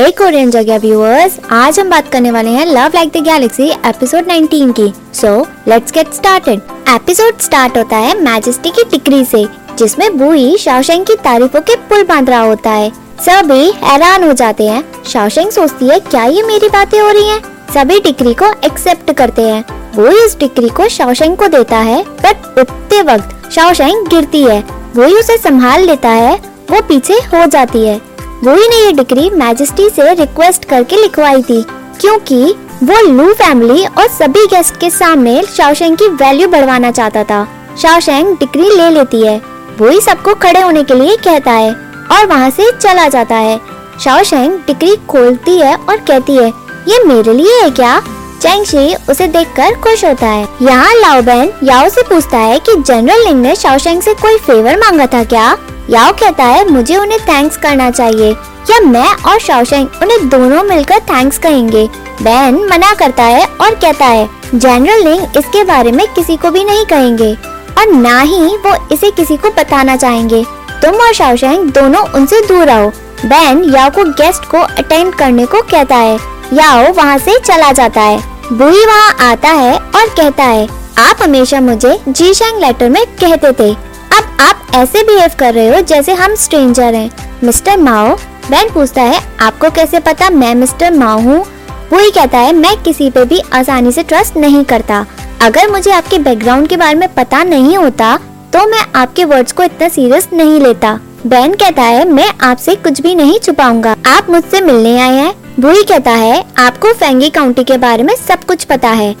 हे Korean जगह viewers आज हम बात करने वाले हैं Love Like the Galaxy episode 19 की. So let's get started episode start होता है मैजेस्टी की टिकरी से, जिसमें बुई शाओशेंग की तारीफों के पुल बाँध रहा होता है। सभी हैरान हो जाते हैं। शाओशेंग सोचती है, क्या ये मेरी बातें हो रही हैं? सभी टिकरी को एक्सेप्ट करते हैं। वो इस टिकरी को शाओशेंग को देता है बट उठते वक्त शाओशेंग गिरती है। वो उसे संभाल लेता है, वो पीछे हो जाती है। वही ने ये डिग्री मैजेस्टी से रिक्वेस्ट करके लिखवाई थी, क्योंकि वो लू फैमिली और सभी गेस्ट के सामने शाओशेंग की वैल्यू बढ़वाना चाहता था। शाओशेंग डिग्री ले लेती है। वो ही सबको खड़े होने के लिए कहता है और वहाँ से चला जाता है। शाओशेंग डिग्री खोलती है और कहती है, ये मेरे लिए है क्या? चैंगशी उसे देखकर खुश होता है। यहाँ लाओबेन याओ से पूछता है कि जनरल लिंग ने शाओशेंग से कोई फेवर मांगा था क्या? याओ कहता है, मुझे उन्हें थैंक्स करना चाहिए। या मैं और शाओशेंग उन्हें दोनों मिलकर थैंक्स कहेंगे। बैन मना करता है और कहता है जनरल लिंग इसके बारे में किसी को भी नहीं कहेंगे। और ना ही वो इसे किसी को बताना चाहेंगे। तुम और शाओशेंग दोनों उनसे दूर आओ। बैन याओ को गेस्ट को अटेंड करने को कहता है। याओ वहाँ से चला जाता है। बुई वहाँ आता है और कहता है, आप हमेशा मुझे जी लेटर में कहते थे। अब आप ऐसे बिहेव कर रहे हो जैसे हम स्ट्रेंजर हैं। मिस्टर माओ बैन पूछता है, आपको कैसे पता मैं मिस्टर माओ हूँ? वही कहता है, मैं किसी पे भी आसानी से ट्रस्ट नहीं करता। अगर मुझे आपके बैकग्राउंड के बारे में पता नहीं होता तो मैं आपके वर्ड्स को इतना सीरियस नहीं लेता। बैन कहता है, मैं आपसे कुछ भी नहीं छुपाऊँगा। आप मुझसे मिलने आए हैं। वही कहता है, आपको फेंगी काउंटी के बारे में सब कुछ पता है।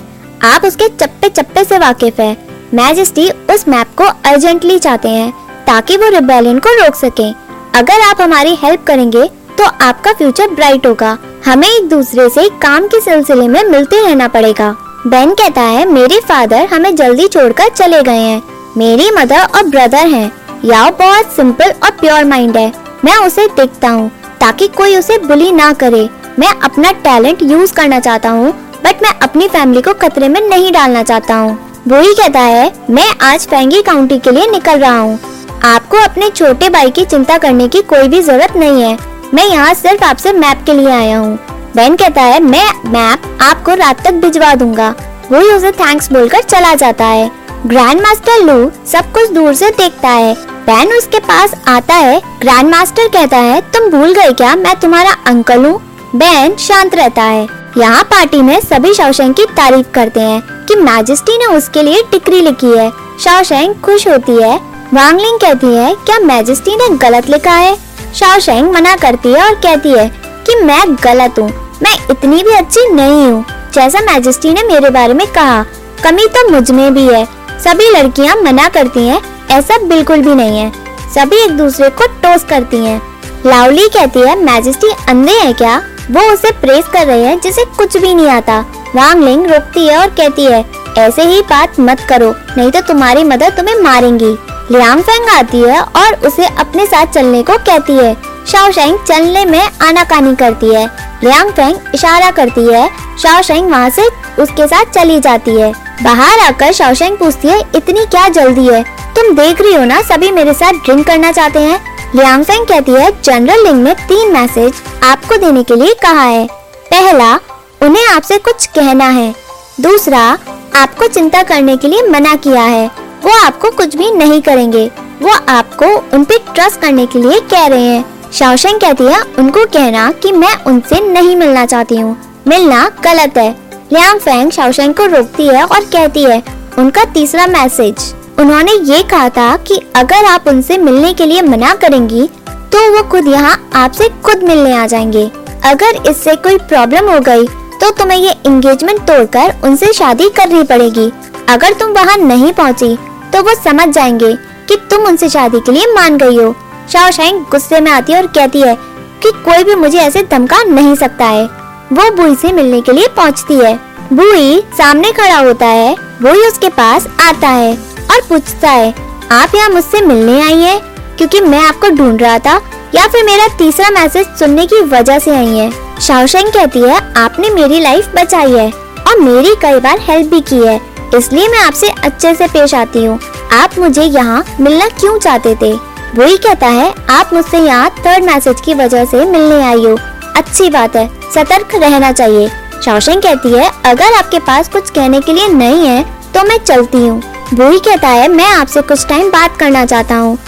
आप उसके चप्पे चप्पे से वाकिफ है। मैजेस्टी उस मैप को अर्जेंटली चाहते हैं, ताकि वो रिबेलियन को रोक सके। अगर आप हमारी हेल्प करेंगे तो आपका फ्यूचर ब्राइट होगा। हमें एक दूसरे से काम के सिलसिले में मिलते रहना पड़ेगा। बेन कहता है, मेरे फादर हमें जल्दी छोड़कर चले गए हैं। मेरी मदर और ब्रदर हैं। याओ बहुत सिंपल और प्योर माइंड है। मैं उसे देखता हूँ, ताकि कोई उसे बुली ना करे। मैं अपना टैलेंट यूज़ करना चाहता हूँ, बट मैं अपनी फैमिली को खतरे में नहीं डालना चाहता हूँ। वो ही कहता है, मैं आज फेंगी काउंटी के लिए निकल रहा हूँ। आपको अपने छोटे भाई की चिंता करने की कोई भी ज़रूरत नहीं है। मैं यहाँ सिर्फ़ आपसे मैप के लिए आया हूँ। बेन कहता है, मैं मैप आपको रात तक भिजवा दूँगा। वही उसे थैंक्स बोलकर चला जाता है। ग्रैंड मास्टर लू सब कुछ दूर से देखता है। बैन उसके पास आता है। ग्रैंड मास्टर कहता है, तुम भूल गए क्या? मैं तुम्हारा अंकल हूँ। बैन शांत रहता है। यहाँ पार्टी में सभी शाओशेंग की तारीफ़ करते हैं कि मैजेस्टी ने उसके लिए टिकरी लिखी है। शाओशेंग खुश होती है। वांगलिंग कहती है, क्या मैजेस्टी ने गलत लिखा है? शाओशेंग मना करती है और कहती है कि, मैं गलत हूँ। मैं इतनी भी अच्छी नहीं हूँ, जैसा मैजेस्टी ने मेरे बारे में कहा। कमी तो मुझमें भी है। सभी लड़कियाँ मना करती हैं, ऐसा बिल्कुल भी नहीं है। सभी एक दूसरे को टोस करती हैं। लावली कहती है, मैजेस्टी अंधे है क्या? वो उसे प्रेस कर रहे हैं, जिसे कुछ भी नहीं आता। वांग लिंग रोकती है और कहती है, ऐसे ही बात मत करो, नहीं तो तुम्हारी मदर तुम्हें मारेंगी। लियांग फेंग आती है और उसे अपने साथ चलने को कहती है। शाओशेंग चलने में आनाकानी करती है। लियांग फेंग इशारा करती है। शाओशेंग वहाँ से उसके साथ चली जाती है। बाहर आकर शाओशेंग पूछती है, इतनी क्या जल्दी है? तुम देख रही हो ना, सभी मेरे साथ ड्रिंक करना चाहते हैं? लियांग फेंग कहती है, जनरल लिंग में तीन मैसेज आपको देने के लिए कहा है। पहला, उन्हें आपसे कुछ कहना है। दूसरा, आपको चिंता करने के लिए मना किया है। वो आपको कुछ भी नहीं करेंगे। वो आपको उन पे ट्रस्ट करने के लिए कह रहे हैं। शाओशेंग कहती है, उनको कहना कि मैं उनसे नहीं मिलना चाहती हूँ। मिलना गलत है। लियांग फेंग शाओशेंग को रोकती है और कहती है, उनका तीसरा मैसेज। उन्होंने ये कहा था कि अगर आप उनसे मिलने के लिए मना करेंगी तो वो खुद यहाँ आपसे खुद मिलने आ जाएँगे। अगर इससे कोई प्रॉब्लम हो गई तो तुम्हें ये एंगेजमेंट तोड़कर उनसे शादी करनी पड़ेगी। अगर तुम वहाँ नहीं पहुँची तो वो समझ जाएँगे कि तुम उनसे शादी के लिए मान गई हो। शाओशाइन गुस्से में आती है और कहती है कि कोई भी मुझे ऐसे धमका नहीं सकता है। वो बुई से मिलने के लिए पहुँचती है। बुई सामने खड़ा होता है वो ही उसके पास आता है और पूछता है, आप यहाँ मुझसे मिलने आई हैं? क्योंकि मैं आपको ढूंढ रहा था, या फिर मेरा तीसरा मैसेज सुनने की वजह से आई है। शाओशेंग कहती है, आपने मेरी लाइफ बचाई है, और मेरी कई बार हेल्प भी की है, इसलिए मैं आपसे अच्छे से पेश आती हूँ। आप मुझे यहाँ मिलना क्यों चाहते थे? वही कहता है, आप मुझसे यहाँ थर्ड मैसेज की वजह से मिलने आई हो। अच्छी बात है, सतर्क रहना चाहिए। शौशन कहती है, अगर आपके पास कुछ कहने के लिए नहीं है तो मैं चलती हूँ। बुई कहता है, मैं आपसे कुछ टाइम बात करना चाहता हूँ।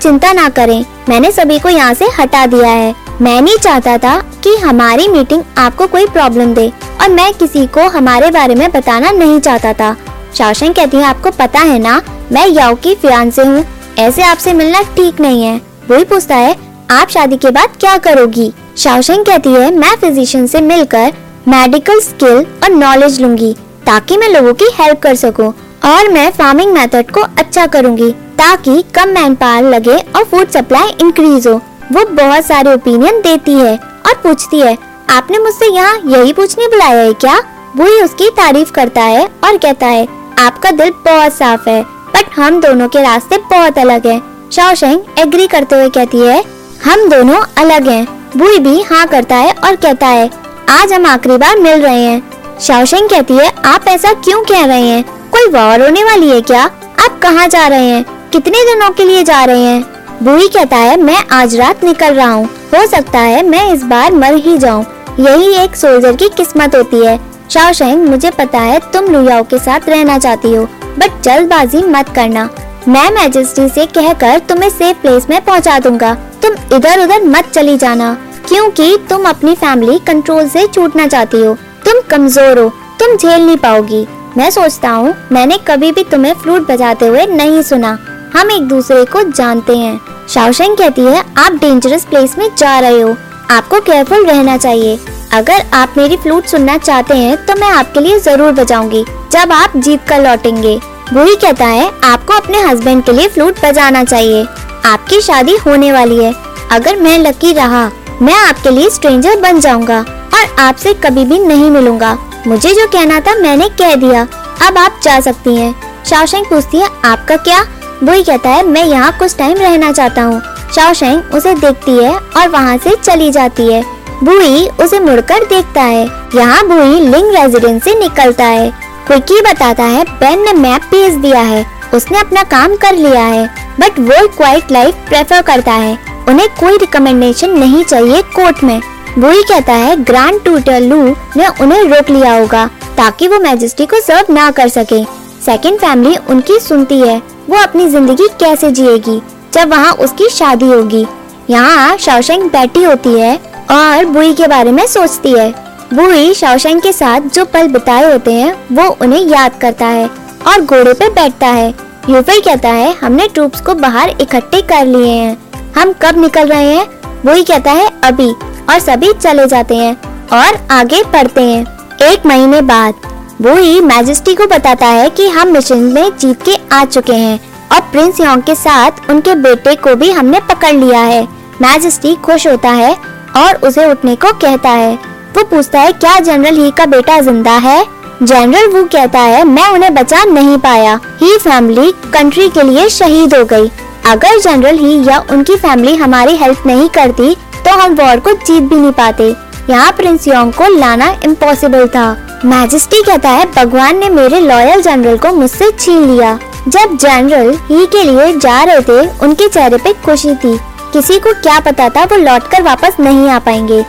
चिंता ना करें। मैंने सभी को यहाँ से हटा दिया है। मैं नहीं चाहता था कि हमारी मीटिंग आपको कोई प्रॉब्लम दे और मैं किसी को हमारे बारे में बताना नहीं चाहता था। शाओशेंग कहती है, आपको पता है ना, मैं याओ की फियान से हूँ। ऐसे आपसे मिलना ठीक नहीं है। वही पूछता है, आप शादी के बाद क्या करोगी? शाओशेंग कहती है, मैं फिजिशियन से मिलकर मेडिकल स्किल और नॉलेज लूँगी, ताकि मैं लोगों की हेल्प कर सकूँ। और मैं फ़ार्मिंग मेथड को अच्छा करूँगी, ताकि कम मैन पावर लगे और फ़ूड सप्लाई इंक्रीज हो। वो बहुत सारे ओपिनियन देती है और पूछती है, आपने मुझसे यहाँ यही पूछने बुलाया है क्या? ही उसकी तारीफ़ करता है और कहता है, आपका दिल बहुत साफ़ है बट हम दोनों के रास्ते बहुत अलग है। शाओशेंग एग्री करते हुए कहती है, हम दोनों अलग हैं। बुई भी हाँ करता है और कहता है, आज हम आखिरी बार मिल रहे हैं। शाओशेंग कहती है, आप ऐसा क्यों कह रहे हैं? वॉर होने वाली है क्या? आप कहाँ जा रहे हैं? कितने दिनों के लिए जा रहे हैं? बुई कहता है, मैं आज रात निकल रहा हूँ। हो सकता है मैं इस बार मर ही जाऊँ। यही एक सोल्जर की किस्मत होती है। शाओशेंग मुझे पता है तुम लुयाओ के साथ रहना चाहती हो बट जल्दबाजी मत करना। मैं मैजेस्टी से कहकर तुम्हें सेफ़ प्लेस में पहुँचा दूँगा। तुम इधर उधर मत चली जाना, क्योंकि तुम अपनी फैमिली कंट्रोल से छूटना चाहती हो। तुम कमज़ोर हो, तुम झेल नहीं पाओगी। मैं सोचता हूँ, मैंने कभी भी तुम्हें फ्लूट बजाते हुए नहीं सुना। हम एक दूसरे को जानते हैं। शाओशेंग कहती है, आप डेंजरस प्लेस में जा रहे हो। आपको केयरफुल रहना चाहिए। अगर आप मेरी फ्लूट सुनना चाहते हैं तो मैं आपके लिए ज़रूर बजाऊँगी, जब आप जीत कर लौटेंगे। वही कहता है, आपको अपने हस्बैंड के लिए फ्लूट बजाना चाहिए। आपकी शादी होने वाली है। अगर मैं लकी रहा, मैं आपके लिए स्ट्रेंजर बन जाऊँगा, और आपसे कभी भी नहीं मिलूँगा। मुझे जो कहना था मैंने कह दिया। अब आप जा सकती हैं। शाओशेंग पूछती है, आपका क्या? बुई कहता है, मैं यहाँ कुछ टाइम रहना चाहता हूँ। शाओशेंग उसे देखती है और वहाँ से चली जाती है। बुई उसे मुड़कर देखता है। यहाँ बुई लिंग रेजिडेंस से निकलता है। क्विकी बताता है, बेन ने मैप भेज दिया है। उसने अपना काम कर लिया है। बट वो क्वाइट लाइफ प्रेफर करता है। उन्हें कोई रिकमेंडेशन नहीं चाहिए कोर्ट में। बुई कहता है, ग्रैंड टूटर लू ने उन्हें रोक लिया होगा, ताकि वो मैजिस्ट्री को सर्व ना कर सके। सेकंड फैमिली उनकी सुनती है, वो अपनी ज़िंदगी कैसे जिएगी, जब वहाँ उसकी शादी होगी। यहाँ शाओशेंग बैठी होती है और बुई के बारे में सोचती है। बुई शाओशेंग के साथ जो पल बिताए होते हैं, वो उन्हें याद करता है और घोड़े पे बैठता है। यूफई कहता है, हमने ट्रूप्स को बाहर इकट्ठे कर लिए हैं। हम कब निकल रहे हैं? वही कहता है, अभी। और सभी चले जाते हैं और आगे बढ़ते हैं। एक महीने बाद वो ही मैजेस्टी को बताता है कि हम मिशन में जीत के आ चुके हैं और प्रिंस योंग के साथ उनके बेटे को भी हमने पकड़ लिया है। मैजेस्टी खुश होता है और उसे उठने को कहता है। वो पूछता है, क्या जनरल ही का बेटा ज़िंदा है? जनरल वो कहता है, मैं उन्हें बचा नहीं पाया। ही फैमिली कंट्री के लिए शहीद हो गई। अगर जनरल ही या उनकी फैमिली हमारी हेल्प नहीं करती तो हम वॉर को जीत भी नहीं पाते। यहाँ प्रिंस योंग को लाना इम्पॉसिबल था। मैजेस्टी कहता है, भगवान ने मेरे लॉयल जनरल को मुझसे छीन लिया। जब जनरल ही के लिए जा रहे थे, उनके चेहरे पे खुशी थी। किसी को क्या पता था वो लौटकर वापस नहीं आ पाएँगे।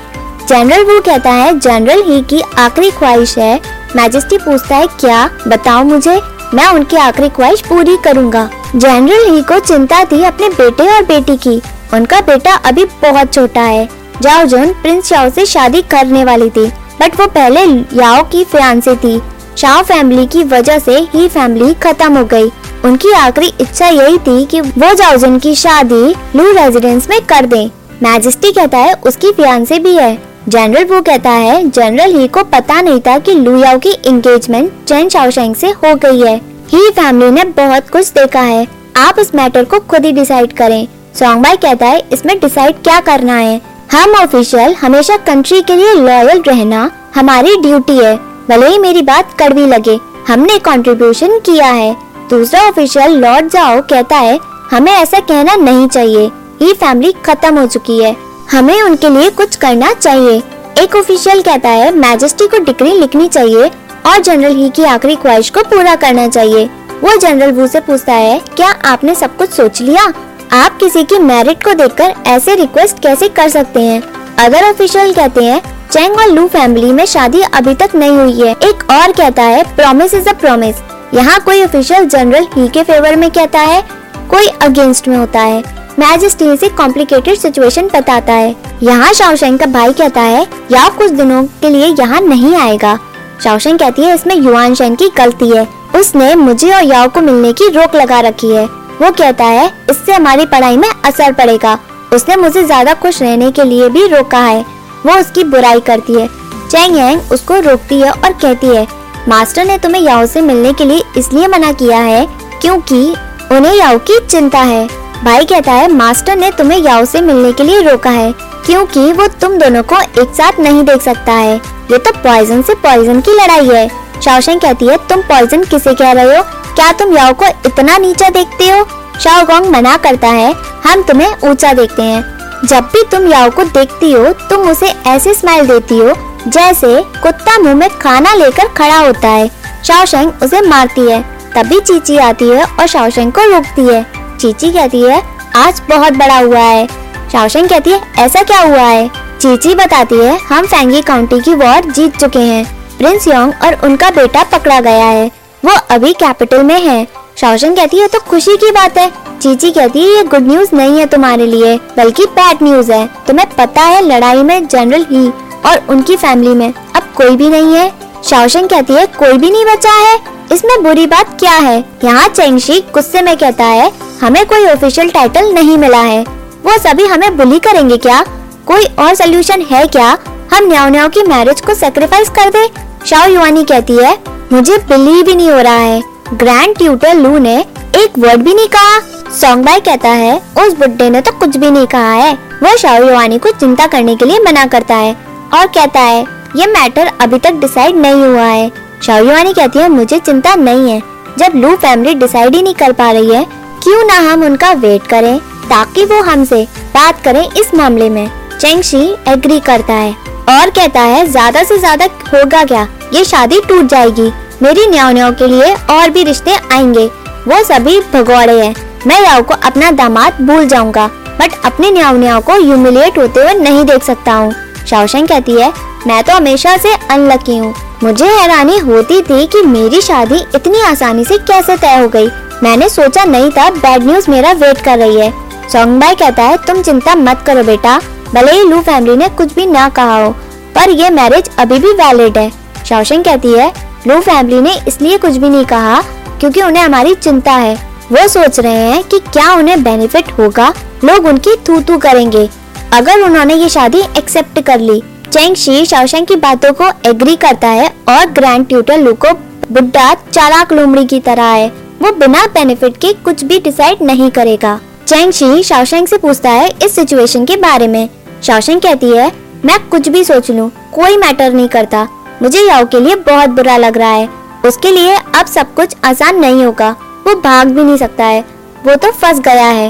जनरल वो कहता है जनरल ही की आखिरी ख्वाहिश है। मैजेस्टी पूछता है, क्या? बताओ मुझे। मैं उनकी आखिरी ख्वाहिश पूरी करूँगा। जनरल ही को चिंता थी अपने बेटे और बेटी की। उनका बेटा अभी बहुत छोटा है। जाओ जन प्रिंस शाओ से शादी करने वाली थी, बट वो पहले याओ की फियांसे थी। शाओ फैमिली की वजह से ही फैमिली खत्म हो गई। उनकी आखिरी इच्छा यही थी कि वो जाओजन की शादी लू रेजिडेंस में कर दें। मैजिस्टी कहता है उसकी फियांसे भी है। जनरल वो कहता है, जनरल ही को पता नहीं था कि लुयाओ की एंगेजमेंट चैन शाओशेंग से हो गई है। ही फैमिली ने बहुत कुछ देखा है। आप इस मैटर को खुद ही डिसाइड करें। सोंगबाई कहता है, इसमें डिसाइड क्या करना है? हम ऑफिशियल हमेशा कंट्री के लिए लॉयल रहना हमारी ड्यूटी है। भले ही मेरी बात कड़वी लगे, हमने कंट्रीब्यूशन किया है। दूसरा ऑफिशियल लॉर्ड जाओ कहता है, हमें ऐसा कहना नहीं चाहिए। ये फैमिली खत्म हो चुकी है। हमें उनके लिए कुछ करना चाहिए। एक ऑफिशियल कहता है मैजेस्टी को डिग्री लिखनी चाहिए और जनरल ही की आखिरी ख्वाहिश को पूरा करना चाहिए। वो जनरल वू से पूछता है, क्या आपने सब कुछ सोच लिया? आप किसी की मेरिट को देखकर ऐसे रिक्वेस्ट कैसे कर सकते हैं? अदर ऑफिशियल कहते हैं चैंग और लू फैमिली में शादी अभी तक नहीं हुई है। एक और कहता है प्रॉमिस इज़ अ प्रॉमिस यहाँ कोई ऑफिशियल जनरल ही के फेवर में कहता है, कोई अगेंस्ट में होता है। मैजिस्ट्री से कॉम्प्लिकेटेड सिचुएशन बताता है। यहाँ शाओशेंग का भाई कहता है, या कुछ दिनों के लिए यहाँ नहीं आएगा। शाओशेंग कहती है, इसमें युआन शेन की गलती है। उसने मुझे और याओ को मिलने की रोक लगा रखी है। वो कहता है, इससे हमारी पढ़ाई में असर पड़ेगा। उसने मुझे ज़्यादा खुश रहने के लिए भी रोका है। वो उसकी बुराई करती है। चैंग यांग उसको रोकती है और कहती है, मास्टर ने तुम्हें याओ से मिलने के लिए इसलिए मना किया है क्योंकि उन्हें याओ की चिंता है। भाई कहता है, मास्टर ने तुम्हें याओ से मिलने के लिए रोका है क्योंकि वो तुम दोनों को एक साथ नहीं देख सकता है। ये तो पॉइजन से पॉइजन की लड़ाई है। शाओशेंग कहती है, तुम पॉइजन किसे कह रहे हो? क्या तुम याओ को इतना नीचा देखते हो? शाओगोंग मना करता है, हम तुम्हें ऊँचा देखते हैं। जब भी तुम याओ को देखती हो, तुम उसे ऐसे स्माइल देती हो, जैसे कुत्ता मुँह में खाना लेकर खड़ा होता है। शाओशेंग उसे मारती है, तभी चीची आती है और शाओशेंग को रोकती है। चीची कहती है, आज बहुत बड़ा हुआ है। शाओशेंग कहती है, ऐसा क्या हुआ है? चीची बताती है, हम फैंगी काउंटी की वॉर जीत चुके हैं। प्रिंस योंग और उनका बेटा पकड़ा गया है। वो अभी कैपिटल में है। शाओशेंग कहती है तो खुशी की बात है। चीची कहती है, ये गुड न्यूज़ नहीं है तुम्हारे लिए, बल्कि बैड न्यूज़ है। तुम्हें पता है, लड़ाई में जनरल ही और उनकी फैमिली में। अब कोई भी नहीं है। शाओशेंग कहती है, कोई भी नहीं बचा है। इसमें बुरी बात क्या है? यहाँ चेंगशी गुस्से में कहता है, हमें कोई ऑफिशियल टाइटल नहीं मिला है। वो सभी हमें बुली करेंगे क्या? कोई और सोल्यूशन है क्या? हम न्याओ न्याओ की मैरिज को सेक्रीफाइस कर दे? शाओ युवानी कहती है, मुझे बिलीव भी नहीं हो रहा है। ग्रैंड ट्यूटर लू ने एक वर्ड भी नहीं कहा। सॉन्ग बाय कहता है, उस बुड्ढे ने तो कुछ भी नहीं कहा है। वो शाओ युवानी को चिंता करने के लिए मना करता है और कहता है ये मैटर अभी तक डिसाइड नहीं हुआ है। शाओ युवानी कहती है, मुझे चिंता नहीं है। जब लू फैमिली डिसाइड ही नहीं कर पा रही है, क्यों ना हम उनका वेट करें, ताकि वो हमसे बात करें इस मामले में? चेंगशी एग्री करता है। और कहता है, ज़्यादा से ज़्यादा होगा क्या? ये शादी टूट जाएगी। मेरी न्याओ के लिए और भी रिश्ते आएँगे। वो सभी भगौड़े हैं। मैं याओ को अपना दामाद भूल जाऊँगा। बट अपने न्याव न्याव को यूमिलिएट होते हुए नहीं देख सकता हूँ। शाओशेंग कहती है, मैं तो हमेशा से अनलकी हूँ। मुझे हैरानी होती थी कि मेरी शादी इतनी आसानी से कैसे तय हो गई? मैंने सोचा नहीं था बैड न्यूज़ मेरा वेट कर रही है। सॉन्ग बाय कहता है, तुम चिंता मत करो बेटा। भले ही लू फैमिली ने कुछ भी ना कहा हो, पर यह मैरिज अभी भी वैलिड है। शाओशेंग कहती है, लू फैमिली ने इसलिए कुछ भी नहीं कहा क्योंकि उन्हें हमारी चिंता है। वो सोच रहे हैं कि क्या उन्हें बेनिफिट होगा, लोग उनकी थू थू करेंगे। अगर उन्होंने ये शादी एक्सेप्ट कर ली, चेंग शी शाओशेंग की बातों को एग्री करता है और ग्रैंड ट्यूटर लू को बुढ़ा चालाक लोमड़ी की तरह है। वो बिना बेनिफिट के कुछ भी डिसाइड नहीं करेगा। चेंग शी शाओशेंग से पूछता है इस सिचुएशन के बारे में। शाओशेंग कहती है, मैं कुछ भी सोच लूँ, कोई मैटर नहीं करता। मुझे याओ के लिए बहुत बुरा लग रहा है। उसके लिए अब सब कुछ आसान नहीं होगा। वो भाग भी नहीं सकता है। वो तो फंस गया है।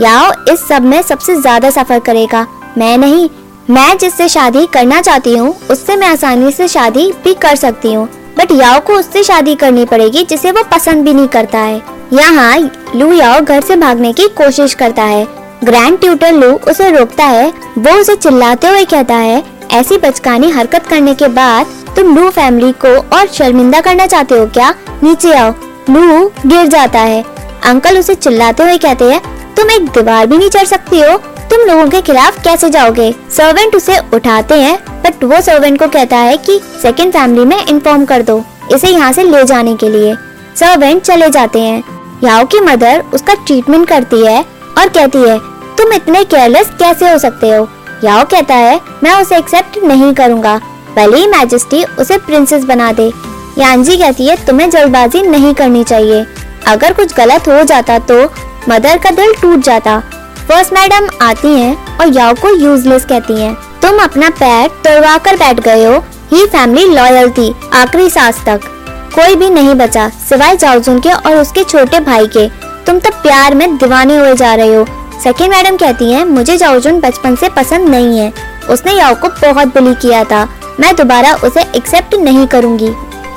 याओ इस सब में सबसे ज़्यादा सफ़र करेगा। मैं नहीं। मैं जिससे शादी करना चाहती हूँ, उससे मैं आसानी से शादी भी कर सकती हूँ। बट याओ को उससे शादी करनी पड़ेगी, जिसे वो पसंद भी नहीं करता है। यहाँ लू याओ घर से भागने की कोशिश करता है। ग्रैंड ट्यूटर लू उसे रोकता है, वो उसे चिल्लाते हुए कहता है, ऐसी बचकानी हरकत करने के बाद तुम लू फैमिली को और शर्मिंदा करना चाहते हो क्या? नीचे आओ, लू गिर जाता है। अंकल उसे चिल्लाते हुए कहते हैं, तुम एक दीवार भी नहीं चढ़ सकती हो, तुम लोगों के खिलाफ कैसे जाओगे? सर्वेंट उसे उठाते हैं बट वो सर्वेंट को कहता है कि सेकंड फैमिली में इन्फॉर्म कर दो, इसे यहाँ से ले जाने के लिए। सर्वेंट चले जाते हैं। याओ की मदर उसका ट्रीटमेंट करती है और कहती है तुम इतने केयरलेस कैसे हो सकते हो? याओ कहता है, मैं उसे एक्सेप्ट नहीं करूँगा। भले ही मैजेस्टी उसे प्रिंसेस बना दे। यांजी कहती है, तुम्हें जल्दबाजी नहीं करनी चाहिए। अगर कुछ गलत हो जाता तो मदर का दिल टूट जाता। फ़र्स्ट मैडम आती हैं और याओ को यूजलेस कहती हैं। तुम अपना पैर तोड़वा कर बैठ गए हो। ही फैमिली लॉयल थी, आखिरी सांस तक। कोई भी नहीं बचा, सिवाय जाओजुन के और उसके छोटे भाई के। तुम तो प्यार में दीवाने हुए जा रहे हो। सेकेंड मैडम कहती हैं, मुझे जाओजुन बचपन से पसंद नहीं है। उसने याओ को बहुत बुली किया था। मैं दोबारा उसे एक्सेप्ट नहीं करूँगी।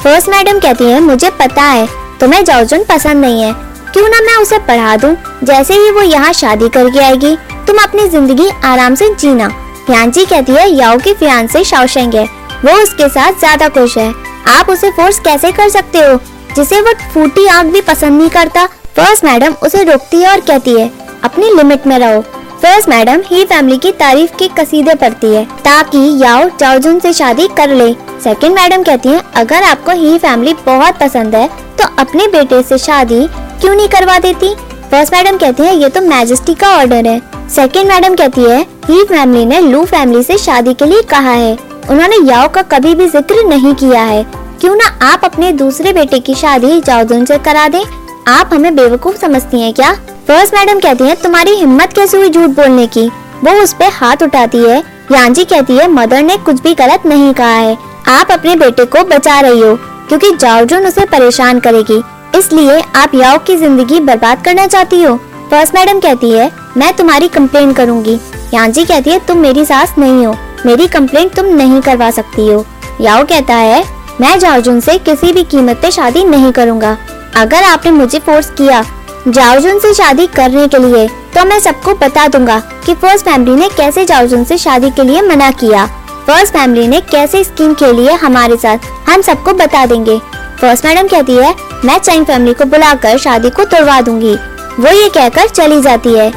फ़र्स्ट मैडम कहती है, मुझे पता है, तुम्हें जाओजुन पसंद नहीं है। क्यों ना मैं उसे पढ़ा दूँ? जैसे ही वो यहाँ शादी करके आएगी, तुम अपनी ज़िंदगी आराम से जीना। यांची कहती है, याओ की फियान से शाओशेंग। है वो उसके साथ ज़्यादा खुश है। आप उसे फोर्स कैसे कर सकते हो? जिसे वो फूटी आग भी पसंद नहीं करता। फ़र्स्ट मैडम उसे रोकती है और कहती है अपनी लिमिट में रहो। फ़र्स्ट मैडम ही फैमिली की तारीफ़ के कसीदे पढ़ती है, ताकि याओ चाओजुन से शादी कर ले। सेकंड मैडम कहती है, अगर आपको ही फैमिली बहुत पसंद है तो अपने बेटे से शादी क्यों नहीं करवा देती? फ़र्स्ट मैडम कहती है, ये तो मैजेस्टी का ऑर्डर है। सेकंड मैडम कहती है ही फैमिली ने लू फैमिली से शादी के लिए कहा है। उन्होंने याओ का कभी भी ज़िक्र नहीं किया है। क्यों ना आप अपने दूसरे बेटे की शादी जाओजुन से करा दें? आप हमें बेवकूफ़ समझती हैं क्या? फ़र्स्ट मैडम कहती है, तुम्हारी हिम्मत कैसे हुई झूठ बोलने की? वो उस पे हाथ उठाती है। यांजी कहती है, मदर ने कुछ भी गलत नहीं कहा है। आप अपने बेटे को बचा रही हो, क्योंकि जाओजुन उसे परेशान करेगी। इसलिए आप याओ की ज़िंदगी बर्बाद करना चाहती हो। फ़र्स्ट मैडम कहती है, मैं तुम्हारी कंप्लेन करूँगी। यांजी कहती है, तुम मेरी सास नहीं हो। मेरी कंप्लेन तुम नहीं करवा सकती हो। याओ कहता है, मैं जाओजुन से किसी भी कीमत पे शादी नहीं करूँगा। अगर आपने मुझे फोर्स किया जाओजुन से शादी करने के लिए। तो मैं सबको बता दूँगा कि फ़र्स्ट फैमिली ने कैसे जाओजुन से शादी के लिए मना किया। फ़र्स्ट फैमिली ने कैसे स्कीम खेली है हमारे साथ, हम सबको बता देंगे। फ़र्स्ट मैडम कहती है, मैं चैंग फैमिली को बुलाकर शादी को तोड़वा दूँगी। वो ये कहकर चली जाती है।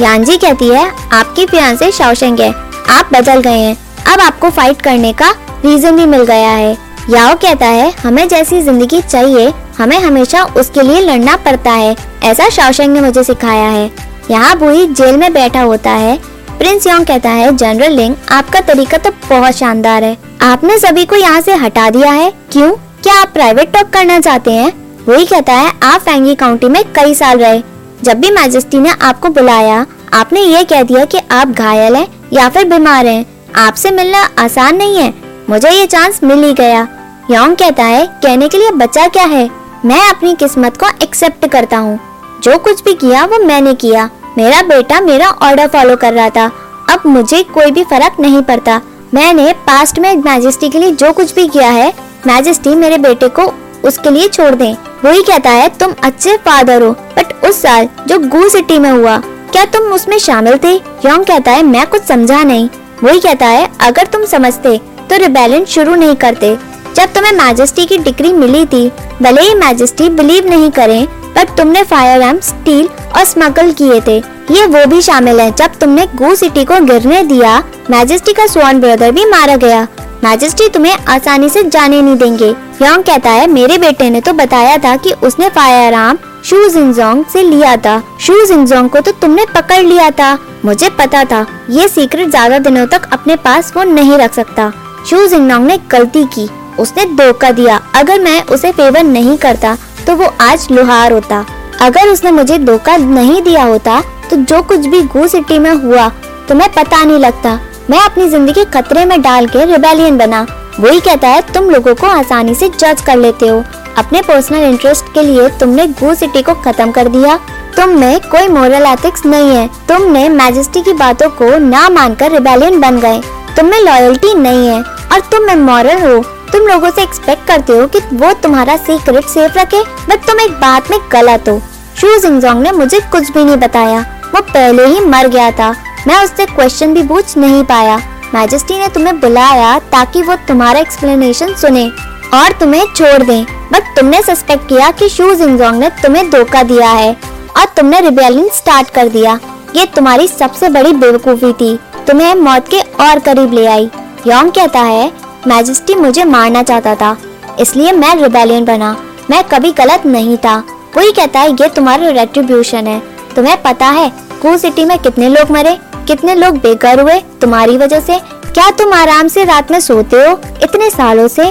यांजी कहती है, आपकी फियांसे शाओशेंग है। आप बदल गए हैं। अब आपको फाइट करने का रीजन भी मिल गया है। याओ कहता है, हमें जैसी ज़िंदगी चाहिए हमें हमेशा उसके लिए लड़ना पड़ता है। ऐसा शाओशेंग ने मुझे सिखाया है। यहाँ बुई जेल में बैठा होता है। प्रिंस योंग कहता है, जनरल लिंग, आपका तरीका तो बहुत शानदार है। आपने सभी को यहाँ से हटा दिया है। क्यों? क्या आप प्राइवेट टॉक करना चाहते हैं? वही कहता है, आप फैंगी काउंटी में कई साल रहे। जब भी मैजेस्टी ने आपको बुलाया, आपने ये कह दिया कि आप घायल हैं या फिर बीमार हैं। आपसे मिलना आसान नहीं है। मुझे ये चांस मिल ही गया। योंग कहता है, कहने के लिए बच्चा क्या है? मैं अपनी किस्मत को एक्सेप्ट करता हूँ। जो कुछ भी किया, वो मैंने किया। मेरा बेटा मेरा ऑर्डर फॉलो कर रहा था। अब मुझे कोई भी फ़र्क नहीं पड़ता। मैंने पास्ट में मैजेस्टी के लिए जो कुछ भी किया है मैजेस्टी मेरे बेटे को उसके लिए छोड़ दें। वही कहता है, तुम अच्छे फादर हो बट उस साल जो गू सिटी में हुआ, क्या तुम उसमें शामिल थे? योंग कहता है, मैं कुछ समझा नहीं। वही कहता है, अगर तुम समझते तो रिबेलियन शुरू नहीं करते। जब तुम्हें मैजेस्टी की डिग्री मिली थी, भले ही मैजेस्टी बिलीव नहीं करें पर तुमने फायर एम स्टील और स्मगल किए थे। ये वो भी शामिल है जब तुमने गो सिटी को गिरने दिया। मैजेस्टी का स्वान ब्रदर भी मारा गया। मैजेस्टी तुम्हें आसानी से जाने नहीं देंगे। योंग कहता है, मेरे बेटे ने तो बताया था कि उसने फायर आर्म शू जिंगजोंग से लिया था। शू जिंगजोंग को तो तुमने पकड़ लिया था। मुझे पता था, ये सीक्रेट ज़्यादा दिनों तक अपने पास वो नहीं रख सकता। शू जिंगनोंग ने गलती की। उसने धोखा दिया। अगर मैं उसे फेवर नहीं करता तो वो आज लोहार होता। अगर उसने मुझे धोखा नहीं दिया होता तो जो कुछ भी गू सिटी में हुआ, तुम्हें पता नहीं लगता। मैं अपनी ज़िंदगी खतरे में डाल के रिबेलियन बना। वही कहता है, तुम लोगों को आसानी से जज कर लेते हो। अपने पर्सनल इंटरेस्ट के लिए तुमने गू सिटी को खत्म कर दिया। तुम में कोई मोरल एथिक्स नहीं है। तुमने मैजेस्टी की बातों को ना मानकर रिबेलियन बन गए। तुम में लॉयल्टी नहीं है और तुम में मॉरल हो। तुम लोगों से एक्सपेक्ट करते हो कि वो तुम्हारा सीक्रेट सेफ़ रखे। बट तुम एक बात में गलत हो। शू जिंगजोंग ने मुझे कुछ भी नहीं बताया। वो पहले ही मर गया था। मैं उससे क्वेश्चन भी पूछ नहीं पाया। मैजेस्टी ने तुम्हें बुलाया ताकि वो तुम्हारा एक्सप्लेनेशन सुने और तुम्हें छोड़ दे। बट तुमने सस्पेक्ट किया कि शू जिंगजोंग ने तुम्हें धोखा दिया है और तुमने रिबेलियन स्टार्ट कर दिया। ये तुम्हारी सबसे बड़ी बेवकूफ़ी थी। तुम्हें मौत के और करीब ले आई। योंग कहता है मैजेस्टी मुझे मारना चाहता था इसलिए मैं रिबेलियन बना। मैं कभी गलत नहीं था। कोई कहता है ये तुम्हारा रेट्रीब्यूशन है। तुम्हें पता है कू सिटी में कितने लोग मरे कितने लोग बेघर हुए? तुम्हारी वजह से? क्या तुम आराम से रात में सोते हो इतने सालों से?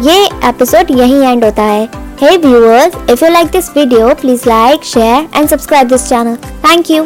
ये एपिसोड यही एंड होता है। Hey viewers, if you like this video, please like, share and subscribe this channel. Thank you.